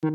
Друзья,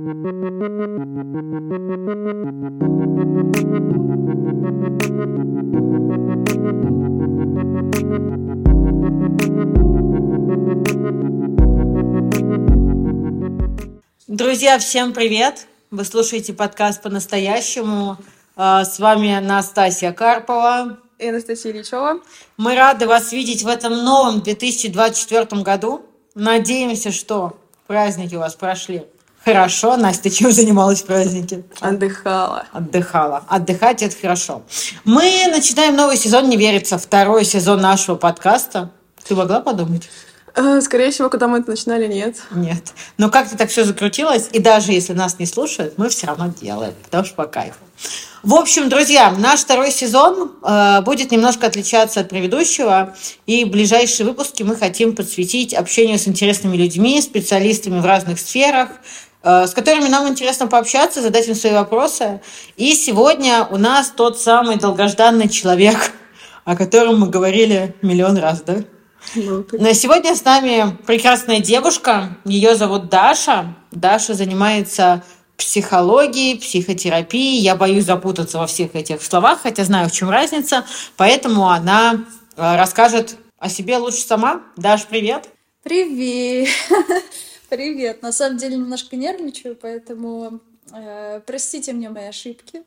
всем привет! Вы слушаете подкаст по-настоящему. А, с вами Настасья Карпова. И Анастасия Ильичева. Мы рады вас видеть в этом новом 2024 году. Надеемся, что праздники у вас прошли хорошо. Настя, чем занималась в празднике? Отдыхала. Отдыхала. Отдыхать – это хорошо. Мы начинаем новый сезон «Не верится», второй сезон нашего подкаста. Ты могла подумать? Э, скорее всего, когда мы это начинали, нет. Нет. Но как-то так все закрутилось, и даже если нас не слушают, мы все равно делаем, потому что по кайфу. В общем, друзья, наш второй сезон э, будет немножко отличаться от предыдущего, и ближайшие выпуски мы хотим посвятить общению с интересными людьми, специалистами в разных сферах, с которыми нам интересно пообщаться, задать им свои вопросы. И сегодня у нас тот самый долгожданный человек, о котором мы говорили миллион раз, да? Ну, На сегодня с нами прекрасная девушка. Ее зовут Даша. Даша занимается психологией, психотерапией. Я боюсь запутаться во всех этих словах, хотя знаю, в чем разница. Поэтому она э, расскажет о себе лучше сама. Даш, привет. Привет. Привет. На самом деле немножко нервничаю, поэтому э, простите мне мои ошибки.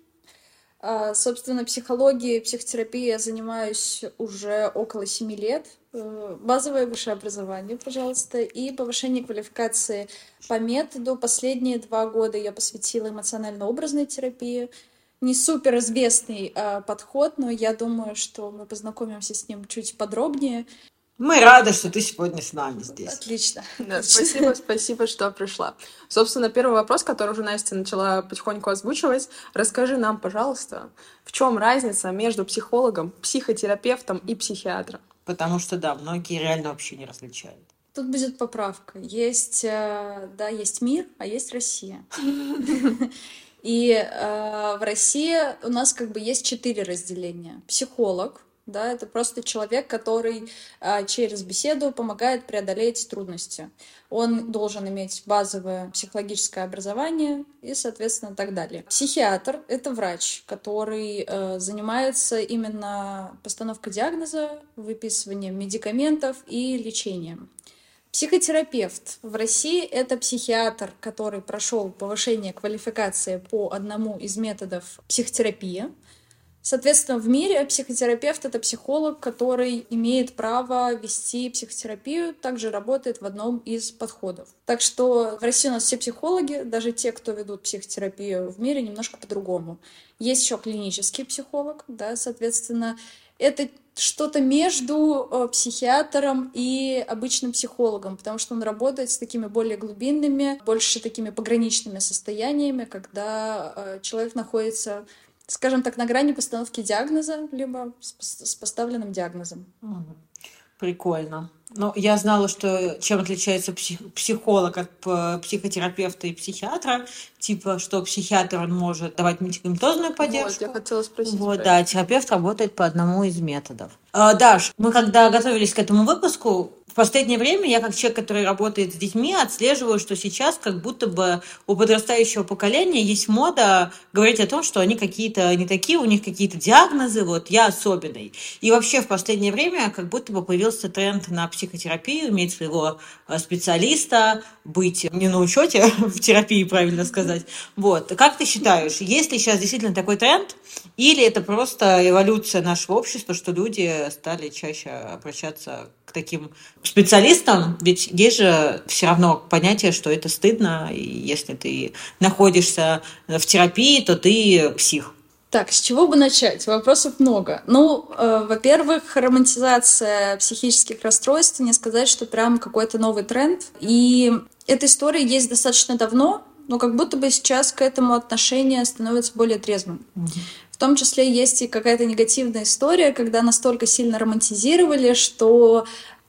А, собственно, психологией, психотерапией я занимаюсь уже около семи лет. Э, базовое высшее образование, пожалуйста, и повышение квалификации по методу. Последние два года я посвятила эмоционально-образной терапии. Не супер известный э, подход, но я думаю, что мы познакомимся с ним чуть подробнее. Мы рады, что ты сегодня с нами здесь. Отлично. Да, спасибо, спасибо, что пришла. Собственно, первый вопрос, который уже Настя начала потихоньку озвучивать. Расскажи нам, пожалуйста, в чем разница между психологом, психотерапевтом и психиатром? Потому что, да, многие реально вообще не различают. Тут будет поправка. Есть, э, да, есть мир, а есть Россия. И э, в России у нас как бы есть четыре разделения. Психолог, да, это просто человек, который а, через беседу помогает преодолеть трудности. Он должен иметь базовое психологическое образование и, соответственно, так далее. Психиатр — это врач, который э, занимается именно постановкой диагноза, выписыванием медикаментов и лечением. Психотерапевт в России — это психиатр, который прошел повышение квалификации по одному из методов психотерапии. Соответственно, в мире психотерапевт — это психолог, который имеет право вести психотерапию, также работает в одном из подходов. Так что в России у нас все психологи, даже те, кто ведут психотерапию в мире, немножко по-другому. Есть еще клинический психолог, да, соответственно, это что-то между э, психиатром и обычным психологом, потому что он работает с такими более глубинными, больше такими пограничными состояниями, когда э, человек находится скажем так, на грани постановки диагноза, либо с, поставленным диагнозом. Прикольно. Ну, я знала, что чем отличается псих, психолог от психотерапевта и психиатра. Типа, что психиатр он может давать медикаментозную поддержку. Вот, я хотела спросить. Вот, да, терапевт работает по одному из методов. А, Даш, мы когда готовились к этому выпуску, последнее время я, как человек, который работает с детьми, отслеживаю, что сейчас как будто бы у подрастающего поколения есть мода говорить о том, что они какие-то не такие, у них какие-то диагнозы, вот я особенный. И вообще в последнее время как будто бы появился тренд на психотерапию, иметь своего э, специалиста, быть не на учете в терапии, правильно сказать. Вот. Как ты считаешь, есть ли сейчас действительно такой тренд, или это просто эволюция нашего общества, что люди стали чаще обращаться к таким специалистам, ведь есть же все равно понятие, что это стыдно, и если ты находишься в терапии, то ты псих. Так, с чего бы начать? Вопросов много. Ну, э, во-первых, романтизация психических расстройств, не сказать, что прям какой-то новый тренд. И эта история есть достаточно давно, но как будто бы сейчас к этому отношение становится более трезвым. Mm-hmm. В том числе есть и какая-то негативная история, когда настолько сильно романтизировали, что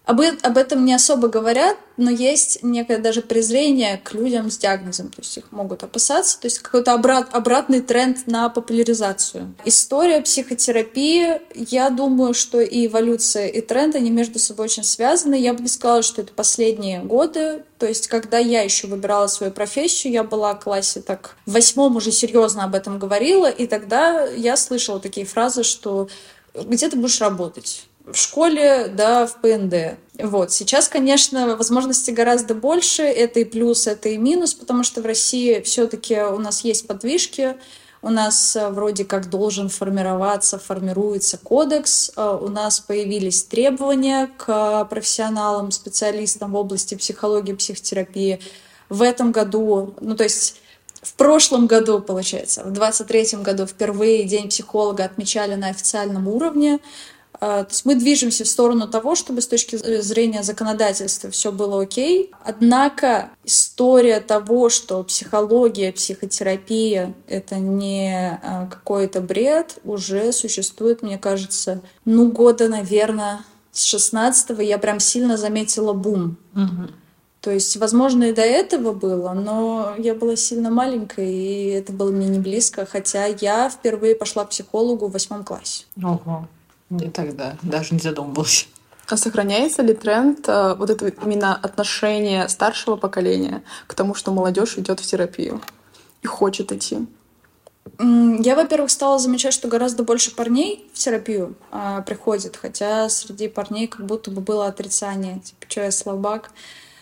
об, об этом не особо говорят, но есть некое даже презрение к людям с диагнозом, то есть их могут опасаться, то есть какой-то обрат, обратный тренд на популяризацию. История психотерапии, я думаю, что и эволюция, и тренд, они между собой очень связаны. Я бы не сказала, что это последние годы, то есть когда я еще выбирала свою профессию, я была в классе так в восьмом уже серьезно об этом говорила, и тогда я слышала такие фразы, что где ты будешь работать? В школе, да, в ПНД. Вот. Сейчас, конечно, возможностей гораздо больше. Это и плюс, это и минус, потому что в России все-таки у нас есть подвижки, у нас э, вроде как должен формироваться, формируется кодекс, э, у нас появились требования к профессионалам, специалистам в области психологии, психотерапии. В этом году, ну то есть в прошлом году, получается, в 23 году впервые День психолога отмечали на официальном уровне. А, то есть мы движемся в сторону того, чтобы с точки зрения законодательства все было окей. Однако история того, что психология, психотерапия — это не а, какой-то бред, уже существует, мне кажется, ну, года, наверное, с 16 я прям сильно заметила бум. Угу. То есть, возможно, и до этого было, но я была сильно маленькой, и это было мне не близко, хотя я впервые пошла к психологу в восьмом классе. Ого. Не тогда, даже не задумывалась. А сохраняется ли тренд э, вот это именно отношение старшего поколения к тому, что молодежь идет в терапию и хочет идти? Я, во-первых, стала замечать, что гораздо больше парней в терапию а, приходит, хотя среди парней как будто бы было отрицание, типа, что я слабак.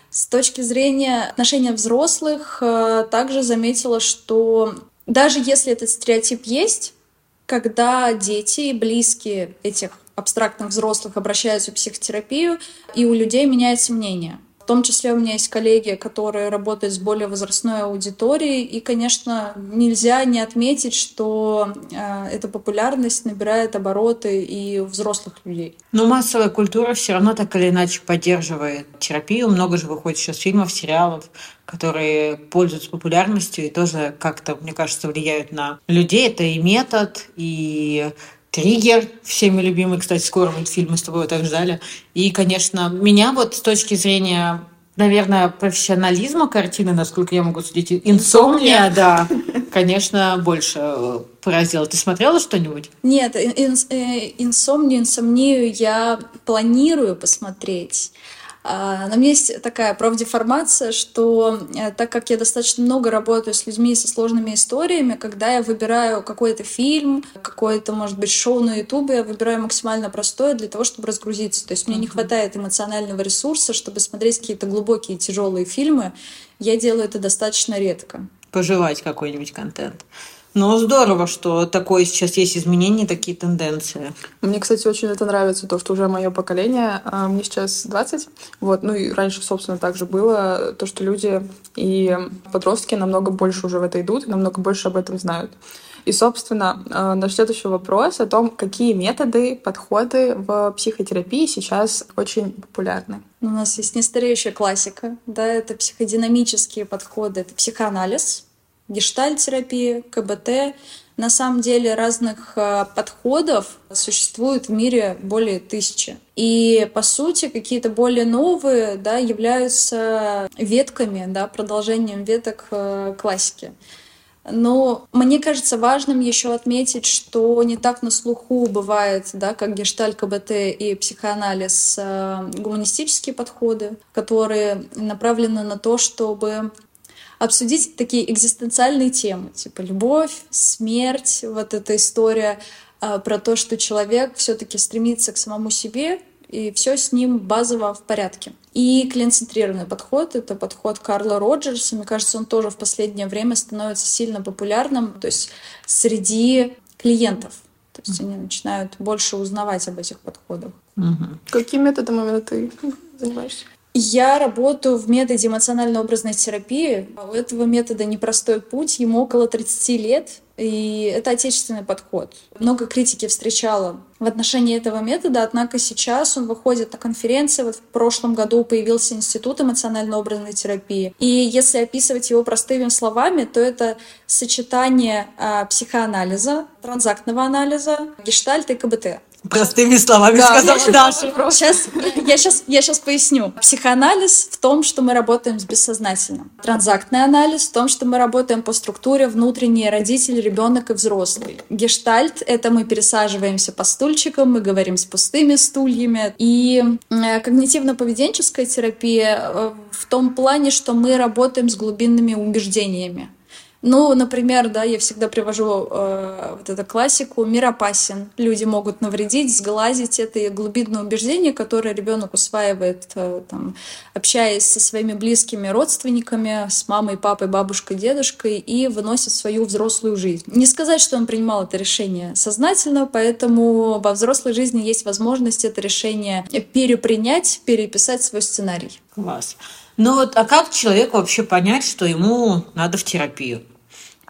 С точки зрения отношения взрослых, а, также заметила, что даже если этот стереотип есть, когда дети и близкие этих абстрактных взрослых обращаются в психотерапию, и у людей меняется мнение. В том числе у меня есть коллеги, которые работают с более возрастной аудиторией, и, конечно, нельзя не отметить, что э, эта популярность набирает обороты и у взрослых людей. Но массовая культура все равно так или иначе поддерживает терапию. Много же выходит сейчас фильмов, сериалов, которые пользуются популярностью и тоже как-то, мне кажется, влияют на людей. Это и метод, и Триггер, всеми любимый, кстати, скоро мультфильм мы с тобой так ждали. И, конечно, меня вот с точки зрения, наверное, профессионализма картины, насколько я могу судить, инсомния, да, конечно, больше поразила. Ты смотрела что-нибудь? Нет, инсомнию, инсомнию я планирую посмотреть. Но у меня есть такая профдеформация, что э, так как я достаточно много работаю с людьми со сложными историями, когда я выбираю какой-то фильм, какое-то, может быть, шоу на Ютубе, я выбираю максимально простое для того, чтобы разгрузиться. То есть мне не хватает эмоционального ресурса, чтобы смотреть какие-то глубокие, тяжелые фильмы. Я делаю это достаточно редко. Пожевать какой-нибудь контент. Ну, здорово, что такое сейчас есть изменения, такие тенденции. Мне, кстати, очень это нравится, то, что уже мое поколение, а, мне сейчас 20, вот, ну и раньше, собственно, также было, то, что люди и подростки намного больше уже в это идут, намного больше об этом знают. И, собственно, а, наш следующий вопрос о том, какие методы, подходы в психотерапии сейчас очень популярны. У нас есть нестареющая классика, да, это психодинамические подходы, это психоанализ, гештальтерапия, КБТ. На самом деле разных э, подходов существует в мире более тысячи. И, по сути, какие-то более новые да, являются ветками, да, продолжением веток э, классики. Но мне кажется важным еще отметить, что не так на слуху бывает, да, как гештальт, КБТ и психоанализ, э, гуманистические подходы, которые направлены на то, чтобы обсудить такие экзистенциальные темы, типа любовь, смерть, вот эта история а, про то, что человек все-таки стремится к самому себе, и все с ним базово в порядке. И клиент-центрированный подход — это подход Карла Роджерса. Мне кажется, он тоже в последнее время становится сильно популярным, то есть среди клиентов. То есть они начинают больше узнавать об этих подходах. Угу. Каким методом именно ты занимаешься? Я работаю в методе эмоционально-образной терапии. У этого метода непростой путь, ему около 30 лет, и это отечественный подход. Много критики встречала в отношении этого метода, однако сейчас он выходит на конференции. Вот в прошлом году появился Институт эмоционально-образной терапии. И если описывать его простыми словами, то это сочетание а, психоанализа, транзактного анализа, гештальта и КБТ. Простыми словами Да, сказала очень Даша. просто. Сейчас, я, сейчас, я сейчас поясню. Психоанализ в том, что мы работаем с бессознательным. Транзактный анализ в том, что мы работаем по структуре внутренний родитель, ребенок и взрослый. Гештальт — это мы пересаживаемся по стульчикам, мы говорим с пустыми стульями. И э, когнитивно-поведенческая терапия э, в том плане, что мы работаем с глубинными убеждениями. Ну, например, да, я всегда привожу э, вот эту классику «Мир опасен». Люди могут навредить, сглазить это глубинное убеждение, которое ребенок усваивает, э, там, общаясь со своими близкими родственниками, с мамой, папой, бабушкой, дедушкой, и выносит свою взрослую жизнь. Не сказать, что он принимал это решение сознательно, поэтому во взрослой жизни есть возможность это решение перепринять, переписать свой сценарий. Класс. Ну вот, а как человеку вообще понять, что ему надо в терапию?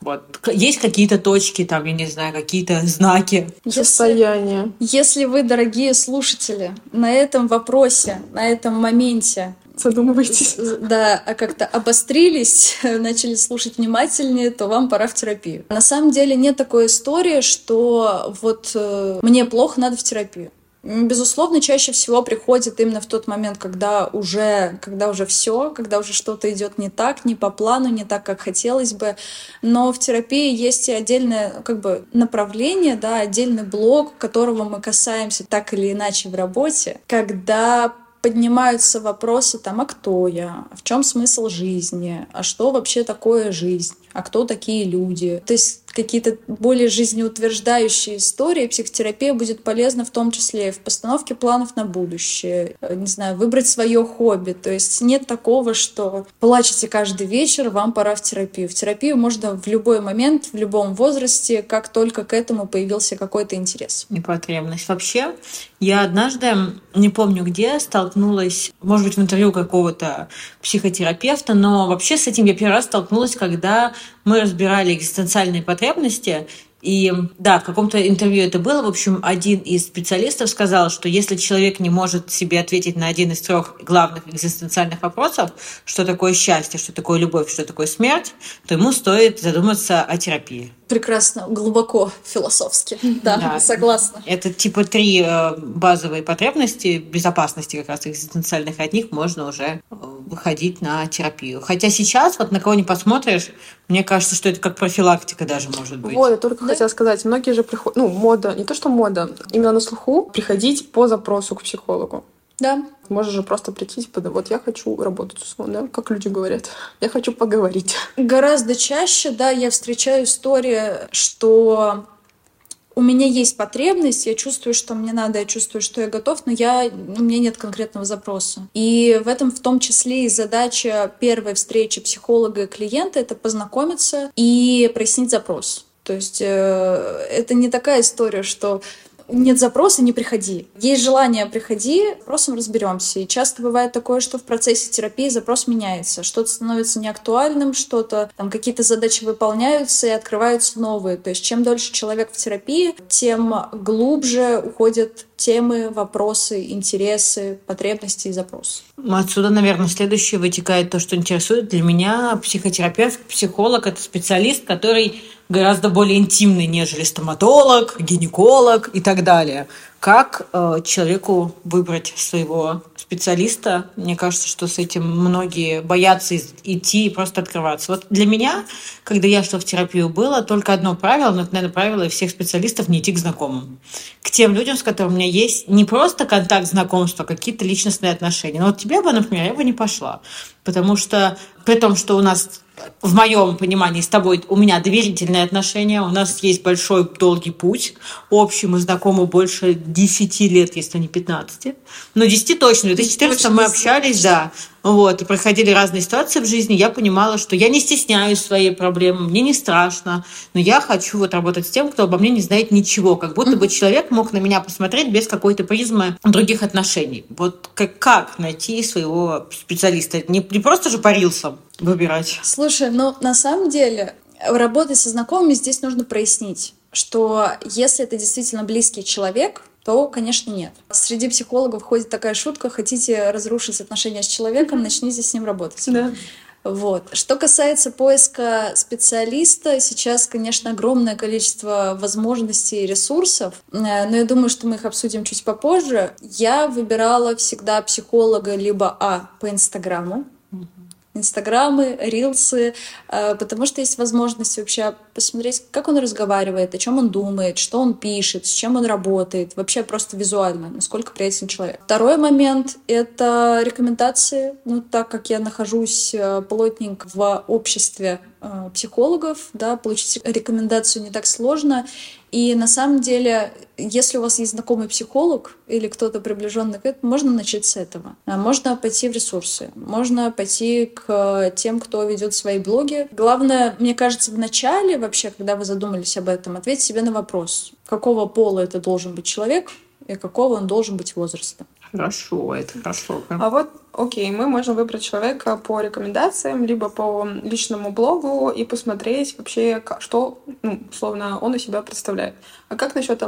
Вот. Есть какие-то точки, там, я не знаю, какие-то знаки. Если- Состояние. Если вы, дорогие слушатели, на этом вопросе, на этом моменте Задумывайтесь. з- да, а как-то обострились, начали слушать внимательнее, то вам пора в терапию. На самом деле нет такой истории, что вот э, мне плохо, надо в терапию. Безусловно, чаще всего приходит именно в тот момент, когда уже, когда уже все, когда уже что-то идет не так, не по плану, не так, как хотелось бы. Но в терапии есть и отдельное как бы направление, да, отдельный блок, которого мы касаемся так или иначе в работе, когда поднимаются вопросы там, а кто я, в чем смысл жизни, а что вообще такое жизнь, а кто такие люди. То есть какие-то более жизнеутверждающие истории психотерапия будет полезна в том числе и в постановке планов на будущее, э, не знаю, выбрать свое хобби. То есть нет такого, что плачете каждый вечер, вам пора в терапию. В терапию можно в любой момент, в любом возрасте, как только к этому появился какой-то интерес. и потребность. Вообще, я однажды, не помню где, столкнулась, может быть, в интервью какого-то психотерапевта, но вообще с этим я первый раз столкнулась, когда мы разбирали экзистенциальные потребности, и да, в каком-то интервью это было. В общем, один из специалистов сказал, что если человек не может себе ответить на один из трех главных экзистенциальных вопросов, что такое счастье, что такое любовь, что такое смерть, то ему стоит задуматься о терапии. Прекрасно, глубоко философски. Да, Да. согласна. Это типа три э, базовые потребности безопасности как раз экзистенциальных. От них можно уже э, выходить на терапию. Хотя сейчас, вот на кого не посмотришь, мне кажется, что это как профилактика даже может быть. Вот, я только Да. Хотела сказать, многие же приходят, ну, мода, не то что мода, именно на слуху приходить по запросу к психологу. Да, Можешь же просто прийти, типа, да, вот я хочу работать условно, да, как люди говорят. Я хочу поговорить. Гораздо чаще, да, я встречаю истории, что у меня есть потребность, я чувствую, что мне надо, я чувствую, что я готов, но я, у меня нет конкретного запроса. И в этом в том числе и задача первой встречи психолога и клиента — это познакомиться и прояснить запрос. То есть э, это не такая история, что нет запроса, не приходи. Есть желание, приходи, вопросом разберемся. И часто бывает такое, что в процессе терапии запрос меняется. Что-то становится неактуальным, что-то, там какие-то задачи выполняются и открываются новые. То есть чем дольше человек в терапии, тем глубже уходят темы, вопросы, интересы, потребности и запросы. Отсюда, наверное, следующее вытекает то, что интересует. Для меня психотерапевт, психолог – это специалист, который гораздо более интимный, нежели стоматолог, гинеколог и так далее. Как э, человеку выбрать своего специалиста? Мне кажется, что с этим многие боятся идти и просто открываться. Вот для меня, когда я шла в терапию, было только одно правило, но это, наверное, правило всех специалистов не идти к знакомым. К тем людям, с которыми у меня есть не просто контакт знакомства, а какие-то личностные отношения. Но вот тебе бы, например, я бы не пошла. Потому что при том, что у нас в моем понимании с тобой у меня доверительные отношения, у нас есть большой долгий путь общий, мы знакомы больше 10 лет, если не 15. Ну, 10 точно, в 2014 мы общались, да. Вот, проходили разные ситуации в жизни, я понимала, что я не стесняюсь своей проблемы, мне не страшно, но я хочу вот работать с тем, кто обо мне не знает ничего, как будто бы человек мог на меня посмотреть без какой-то призмы других отношений. Вот как, как найти своего специалиста? Не, не просто же по рилсам выбирать. Слушай, ну на самом деле, работать со знакомыми здесь нужно прояснить, что если это действительно близкий человек, то, конечно, нет. Среди психологов ходит такая шутка, хотите разрушить отношения с человеком, начните с ним работать. Да. Вот. Что касается поиска специалиста, сейчас, конечно, огромное количество возможностей и ресурсов, э, но я думаю, что мы их обсудим чуть попозже. Я выбирала всегда психолога либо А по Инстаграму, инстаграмы, рилсы, э, потому что есть возможность вообще посмотреть, как он разговаривает, о чем он думает, что он пишет, с чем он работает, вообще просто визуально, насколько приятен человек. Второй момент — это рекомендации. Ну, так как я нахожусь э, плотненько в обществе э, психологов, да, получить рекомендацию не так сложно. И на самом деле, если у вас есть знакомый психолог или кто-то приближенный к этому, можно начать с этого. А можно пойти в ресурсы, можно пойти к тем, кто ведет свои блоги. Главное, мне кажется, в начале вообще, когда вы задумались об этом, ответить себе на вопрос, какого пола это должен быть человек и какого он должен быть возраста. Хорошо, это хорошо. А вот, окей, мы можем выбрать человека по рекомендациям, либо по личному блогу и посмотреть вообще, что, ну, условно, он у себя представляет. А как насчет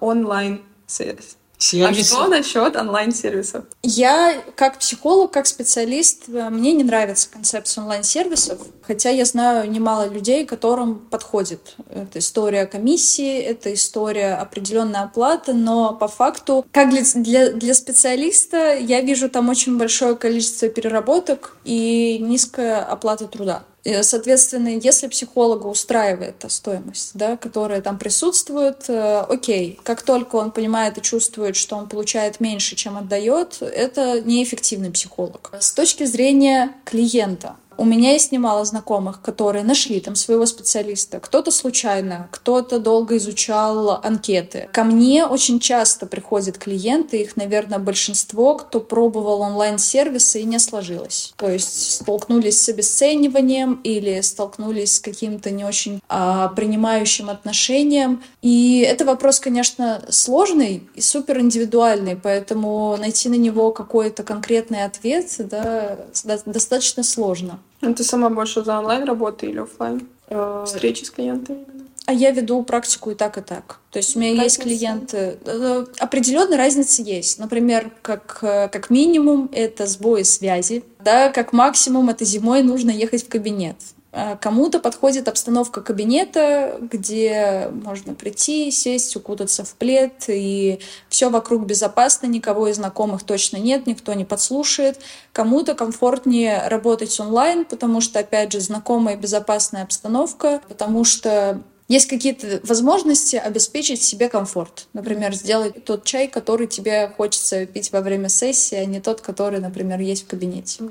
онлайн-сервиса? Сервисы. А что насчет онлайн-сервисов? Я как психолог, как специалист, э, мне не нравится концепция онлайн-сервисов, хотя я знаю немало людей, которым подходит. Это история комиссии, это история определенной оплаты, но по факту, как для, для, для специалиста, я вижу там очень большое количество переработок и низкая оплата труда. Соответственно, если психолога устраивает та стоимость, да, которая там присутствует, э, окей, как только он понимает и чувствует, что он получает меньше, чем отдает, это неэффективный психолог. С точки зрения клиента, у меня есть немало знакомых, которые нашли там своего специалиста. Кто-то случайно, кто-то долго изучал анкеты. Ко мне очень часто приходят клиенты, их, наверное, большинство, кто пробовал онлайн-сервисы и не сложилось. То есть столкнулись с обесцениванием или столкнулись с каким-то не очень а, принимающим отношением. И это вопрос, конечно, сложный и супер индивидуальный, поэтому найти на него какой-то конкретный ответ да, достаточно сложно. Ну, ты сама больше за онлайн работы или офлайн? Э, встречи с клиентами? А я веду практику и так, и так. То есть у меня разница? есть клиенты. Э, определенная разница есть. Например, как, э, как минимум это сбои связи. Да, как максимум это зимой нужно ехать в кабинет. А кому-то подходит обстановка кабинета, где можно прийти, сесть, укутаться в плед, и все вокруг безопасно, никого из знакомых точно нет, никто не подслушает. Кому-то комфортнее работать онлайн, потому что, опять же, знакомая безопасная обстановка, потому что есть какие-то возможности обеспечить себе комфорт. Например, сделать тот чай, который тебе хочется пить во время сессии, а не тот, который, например, есть в кабинете.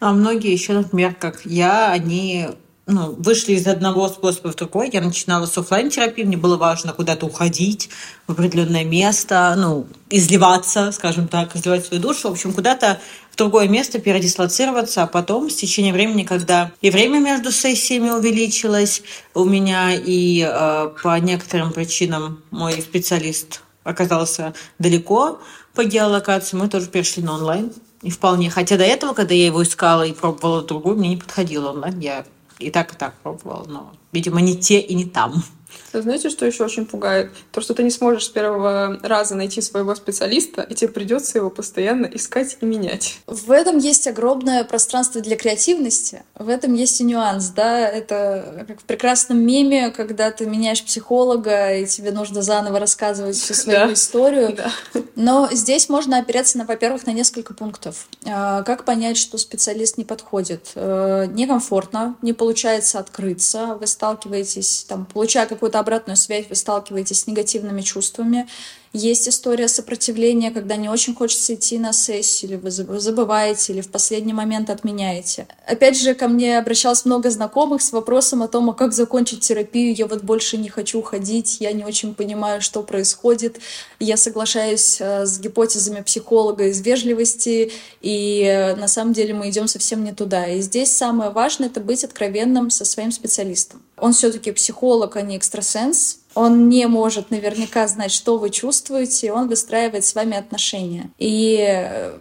А многие еще, например, как я, они ну, вышли из одного способа в другой. Я начинала с офлайн терапии, мне было важно куда-то уходить в определенное место, ну, изливаться, скажем так, изливать свою душу, в общем, куда-то в другое место передислоцироваться, а потом, с течением времени, когда и время между сессиями увеличилось у меня, и э, по некоторым причинам мой специалист оказался далеко по геолокации, мы тоже перешли на онлайн. И вполне. Хотя до этого, когда я его искала и пробовала другую, мне не подходило онлайн. Я и так, и так пробовала, но, видимо, не те и не там. Знаете, что еще очень пугает? То, что ты не сможешь с первого раза найти своего специалиста, и тебе придется его постоянно искать и менять. В этом есть огромное пространство для креативности. В этом есть и нюанс, да. Это как в прекрасном меме, когда ты меняешь психолога, и тебе нужно заново рассказывать всю свою да. историю. Да. Но здесь можно опираться, на, во-первых, на несколько пунктов. А, как понять, что специалист не подходит? Э, некомфортно, не получается открыться, вы сталкиваетесь, там, получая какой какую-то обратную связь, вы сталкиваетесь с негативными чувствами, есть история сопротивления, когда не очень хочется идти на сессию, или вы забываете, или в последний момент отменяете. Опять же, ко мне обращалось много знакомых с вопросом о том, а как закончить терапию, я вот больше не хочу ходить, я не очень понимаю, что происходит. Я соглашаюсь э, с гипотезами психолога из вежливости, и э, на самом деле мы идем совсем не туда. И здесь самое важное — это быть откровенным со своим специалистом. Он все-таки психолог, а не экстрасенс, он не может наверняка знать, что вы чувствуете, он выстраивает с вами отношения. И э,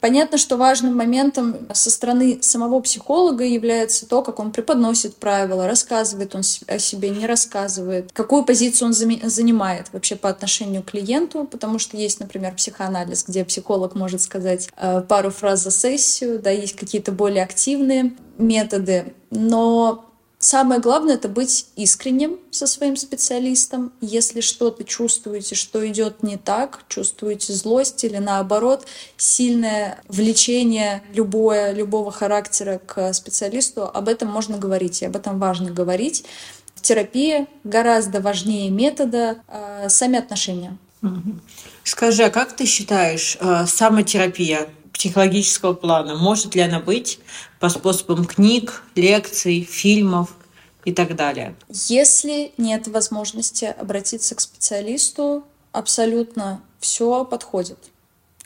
Понятно, что важным моментом со стороны самого психолога является то, как он преподносит правила, рассказывает он о себе, не рассказывает, какую позицию он занимает вообще по отношению к клиенту, потому что есть, например, психоанализ, где психолог может сказать э, пару фраз за сессию, да, есть какие-то более активные методы, но Самое главное — это быть искренним со своим специалистом. Если что-то чувствуете, что идет не так, чувствуете злость или наоборот, сильное влечение любое, любого характера к специалисту, об этом можно говорить, и об этом важно говорить. В терапии гораздо важнее метода э, сами отношения. Скажи, а как ты считаешь, э, самотерапия психологического плана, может ли она быть по способам книг, лекций, фильмов и так далее? Если нет возможности обратиться к специалисту, абсолютно все подходит.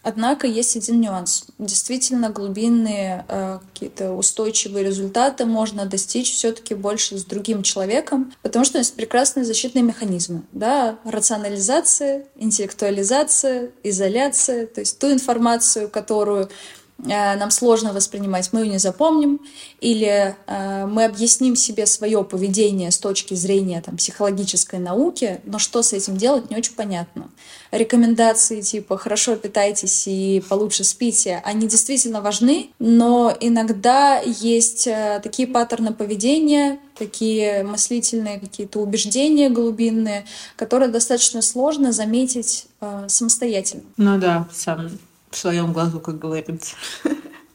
Однако есть один нюанс. Действительно, глубинные э, какие-то устойчивые результаты можно достичь все-таки больше с другим человеком, потому что есть прекрасные защитные механизмы. Да? Рационализация, интеллектуализация, изоляция. То есть ту информацию, которую нам сложно воспринимать, мы ее не запомним, или э, мы объясним себе свое поведение с точки зрения там, психологической науки, но что с этим делать, не очень понятно. Рекомендации типа «хорошо питайтесь и получше спите», они действительно важны, но иногда есть э, такие паттерны поведения, такие мыслительные какие-то убеждения глубинные, которые достаточно сложно заметить э, самостоятельно. Ну да, сам в своем глазу, как говорится.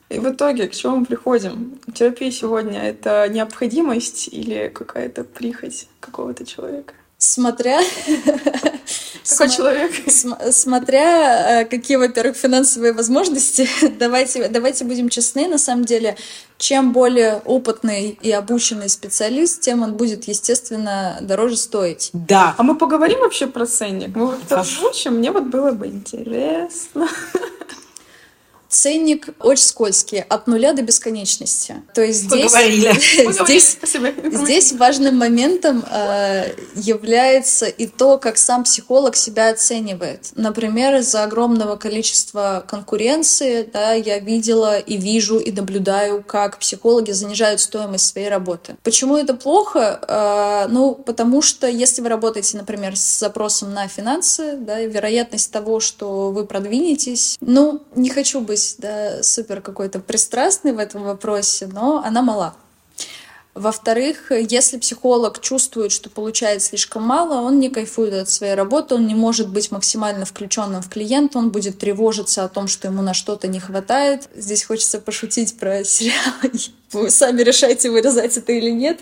И в итоге к чему мы приходим? Терапия сегодня — это необходимость или какая-то прихоть какого-то человека? Смотря... Какой человек? Смотря э, какие, во-первых, финансовые возможности. давайте, давайте будем честны, на самом деле, чем более опытный и обученный специалист, тем он будет, естественно, дороже стоить. Да. А мы поговорим вообще про ценник? Мы вот озвучим, мне вот было бы интересно. Ценник очень скользкий, от нуля до бесконечности. То есть здесь, здесь, здесь важным моментом э, является и то, как сам психолог себя оценивает. Например, из-за огромного количества конкуренции да, я видела и вижу и наблюдаю, как психологи занижают стоимость своей работы. Почему это плохо? Э, ну, потому что если вы работаете, например, с запросом на финансы, да, вероятность того, что вы продвинетесь, ну, не хочу быть быть да, супер какой-то пристрастный в этом вопросе, но она мала. Во-вторых, если психолог чувствует, что получает слишком мало, он не кайфует от своей работы, он не может быть максимально включенным в клиента, он будет тревожиться о том, что ему на что-то не хватает. Здесь хочется пошутить про сериал. Вы сами решайте, вырезать это или нет.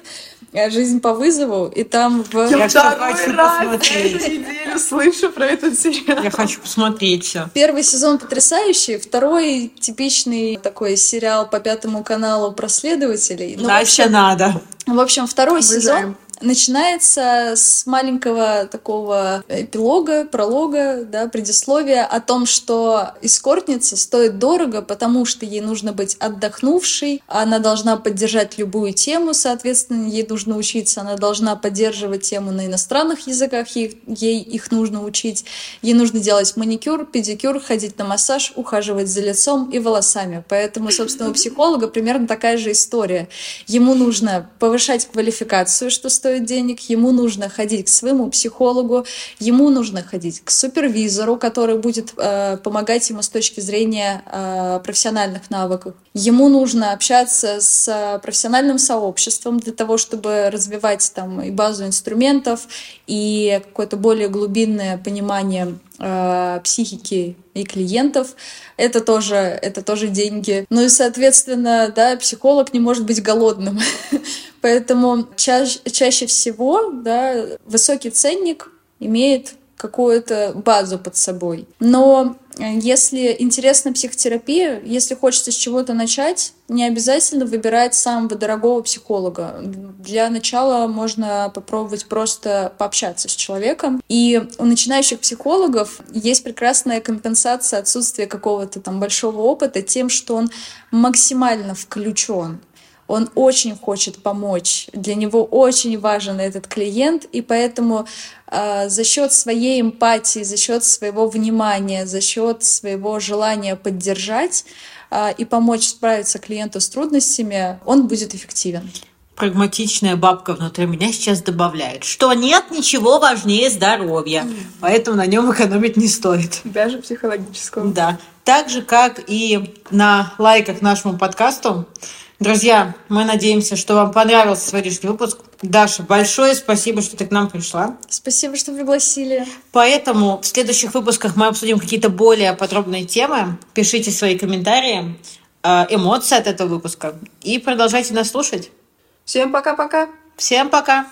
«Жизнь по вызову», и там в... Я, Я второй раз эту неделю слышу про этот сериал. Я хочу посмотреть все. Первый сезон потрясающий, второй типичный такой сериал по Пятому каналу про следователей. Ну, Дальше надо. В общем, второй Обожаем. сезон начинается с маленького такого эпилога, пролога, да, предисловия о том, что эскортница стоит дорого, потому что ей нужно быть отдохнувшей, она должна поддержать любую тему, соответственно, ей нужно учиться, она должна поддерживать тему на иностранных языках, ей, ей их нужно учить, ей нужно делать маникюр, педикюр, ходить на массаж, ухаживать за лицом и волосами. Поэтому, собственно, у психолога примерно такая же история. Ему нужно повышать квалификацию, что стоит стоит денег, ему нужно ходить к своему психологу, ему нужно ходить к супервизору, который будет э, помогать ему с точки зрения э, профессиональных навыков. Ему нужно общаться с профессиональным сообществом для того, чтобы развивать там и базу инструментов, и какое-то более глубинное понимание э, психики и клиентов. Это тоже, это тоже деньги. Ну и, соответственно, да, психолог не может быть голодным. Поэтому чаще, чаще всего да, высокий ценник имеет какую-то базу под собой. Но э, если интересна психотерапия, если хочется с чего-то начать, не обязательно выбирать самого дорогого психолога. Для начала можно попробовать просто пообщаться с человеком. И у начинающих психологов есть прекрасная компенсация отсутствия какого-то там большого опыта тем, что он максимально включен он очень хочет помочь, для него очень важен этот клиент, и поэтому за счет своей эмпатии, за счет своего внимания, за счет своего желания поддержать э, и помочь справиться клиенту с трудностями, он будет эффективен прагматичная бабка внутри меня сейчас добавляет, что нет ничего важнее здоровья, поэтому на нем экономить не стоит. Даже психологического. Да. Так же, как и на лайках нашему подкасту. Друзья, мы надеемся, что вам понравился сегодняшний выпуск. Даша, большое спасибо, что ты к нам пришла. Спасибо, что пригласили. Поэтому в следующих выпусках мы обсудим какие-то более подробные темы. Пишите свои комментарии, э, эмоции от этого выпуска и продолжайте нас слушать. Всем пока-пока. Всем пока.